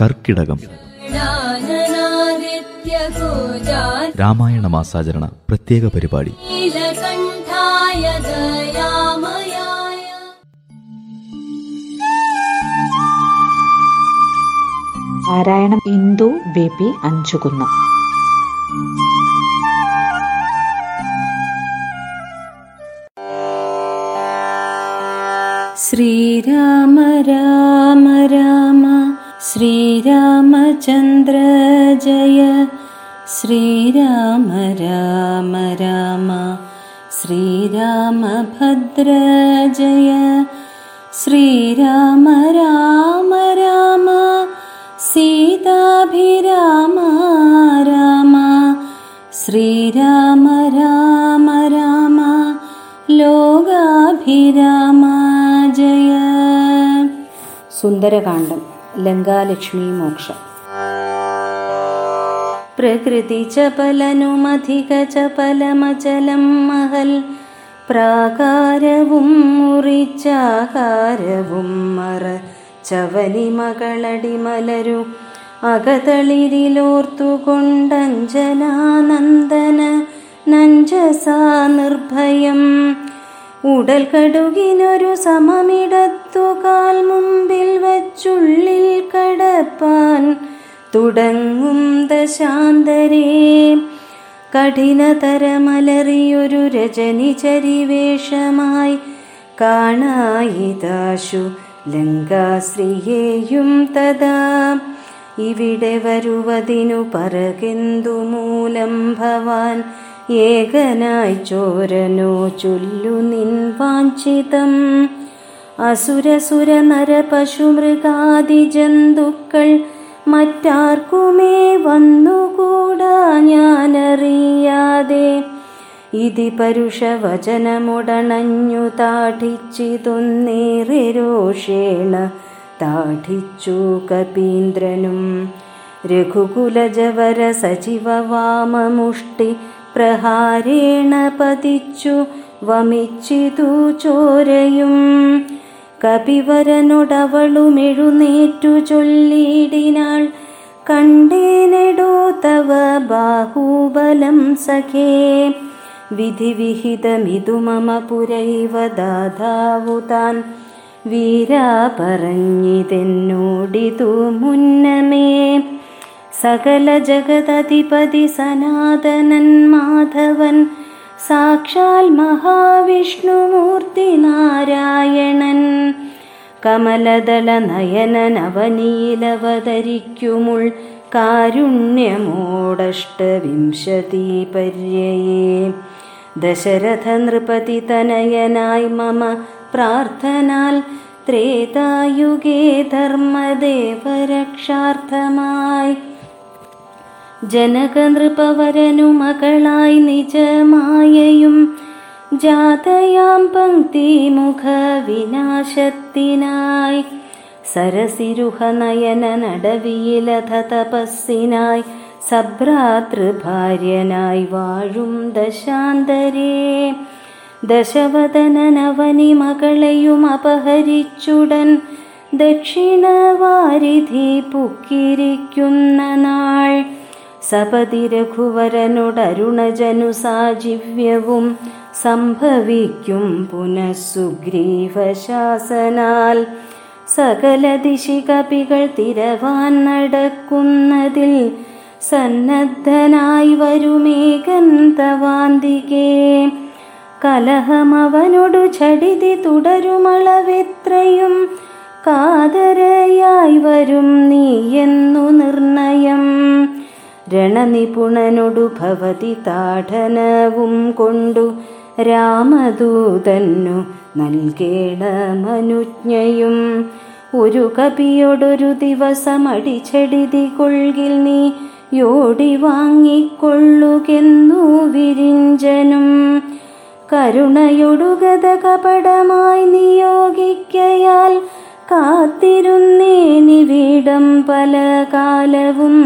കർക്കിടകം. രാമായണ മാസാചരണ പ്രത്യേക പരിപാടി. നാരായണം ഇന്ദു ബേബി അഞ്ചുകുന്നം. श्रीराम राम राम। श्रीरामचन्द्र जय। श्रीराम राम राम। श्रीरामभद्र जय। श्रीराम राम राम। सीताभिराम राम। श्रीराम राम राम। लोगाभिराम। സുന്ദരകാന്ഡം ലങ്കാലക്ഷ്മി മോക്ഷം. പ്രകൃതി ചപലനുമധിക ചപലമചലം മഹൽ പ്രാകാരവും മുറിച്ചാകാരവും മറ ചവലിമകളടിമലരു അകതളിരിലോർത്തുകൊണ്ടഞ്ജനാനന്ദന നഞ്ചസാ നിർഭയം. ഉടൽ കടുകിനൊരു സമമിടത്തു കാൽ തുടങ്ങും ദശാന്തരേ. കഠിനതരമലറിയൊരു രജനി ചരിവേഷമായി കാണായിതാശു ലങ്കാശ്രീയേയും തഥാ. ഇവിടെ വരുവതിനു പറകെന്തു മൂലം ഭവാൻ ഏകനായി ചോരനോ ചൊല്ലു നിൻ വാഞ്ചിതം. അസുരസുര നര പശുമൃഗാദി ജന്തുക്കൾ മറ്റാർക്കുമേ വന്നുകൂടാ ഞാനറിയാതെ ഇതി പരുഷവചനമുടണഞ്ഞു താഠിച്ചിതൊന്നേറെ രോഷേണ താഠിച്ചു കപീന്ദ്രനും രഘുകുലജവര സജീവ വാമമുഷ്ടി പ്രഹാരേണ പതിച്ചു വമിച്ചിതു ചോരയും കപിവരനോടവളുമെഴുന്നേറ്റു ചൊല്ലിയിടിനാൾ. കണ്ടേനെടോ തവ ബാഹുബലം സഖേ. വിധിവിഹിതമിതു മമ പുരൈവ ദാതാവു താൻ. വീരാ പറഞ്ഞിതെന്നോടിതു മുന്നമേ. സകല ജഗതധിപതി സനാതനൻ മാധവൻ സാക്ഷാൽ മഹാവിഷ്ണുമൂർത്തി നാരായണൻ കമലദള നയനൻ അവനീലവതരിക്കുമുൾ കാരുണ്യമോടഷ്ടവിംശതി പര്യേ ദശരഥ നൃപതി തനയനായി മമ പ്രാർത്ഥനാൽ ത്രേതായുഗേ ധർമ്മദേവരക്ഷാർത്ഥമായി. ജനകനൃപവരനു മകളായി നിജമായയും ജാതയാം പങ്ക്തിമുഖ വിനാശത്തിനായി സരസിരുഹ നയന നടവിയിലധ തപസ്സിനായി സഭ്രാതൃഭാര്യനായി വാഴും ദശാന്തരേ. ദശവദനനവനി മകളെയും അപഹരിച്ചുടൻ ദക്ഷിണവാരിധി പുക്കിരിക്കുന്ന നാൾ സപതി രഘുവരനുടരുണജനുസാജിവ്യവും സംഭവിക്കും പുനഃസുഗ്രീവശാസനാൽ. സകല ദിശികപികൾ തിരവാൻ നടക്കുന്നതിൽ സന്നദ്ധനായി വരുമേകന്തവാന്തികേ കലഹമവനൊടു ചടിതി തുടരുമളവെത്രയും കാതരയായി വരും നീ എന്നു നിർണയം. രണനിപുണനൊടു ഭവതി താഠനവും കൊണ്ടു രാമദൂതന്നു നൽകേണമനുജ്ഞയും ഒരു കപിയോടൊരു ദിവസം അടിച്ചെടിതി കൊൽകിൽ നീ യോടി വാങ്ങിക്കൊള്ളുകെന്നു വിരിഞ്ചനും. കരുണയൊടുകത കപടമായി നിയോഗിക്കയാൽ കാത്തിരുന്നേനിവിടം പല കാലവും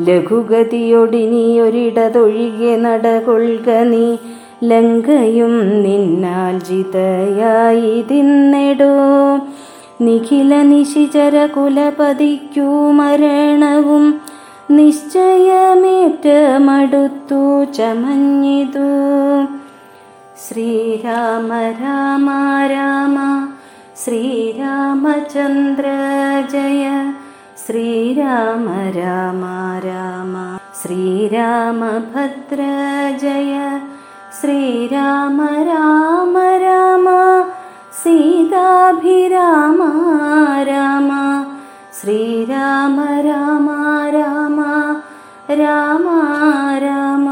ലഘുഗതിയൊടിനിയൊരിടതൊഴികെ നടകൊള്ളുക നീ. ലങ്കയും നിന്നാൽ ജിതയായി തിന്നെടോ. നിഖില നിശിചര കുലപതിക്കു മരണവും നിശ്ചയമേറ്റമടുത്തു ചമഞ്ഞിതു. ശ്രീരാമ രാമ രാമ ശ്രീരാമചന്ദ്ര ജയ ശ്രീരാമ രാമ രാമ ശ്രീരാമഭദ്ര ജയ ശ്രീരാമ രാമ രാമ സീതാഭിരാമ രാമ ശ്രീരാമ രാമ രാമ രാമ രാമ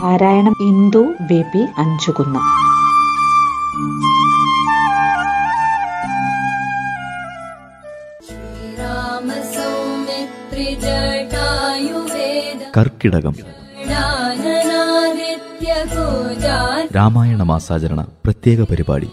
പാരായണം ഇന്ദു ബേബി അഞ്ചുകുന്നം. കർക്കിടകം. രാമായണ മാസാചരണ പ്രത്യേക പരിപാടി.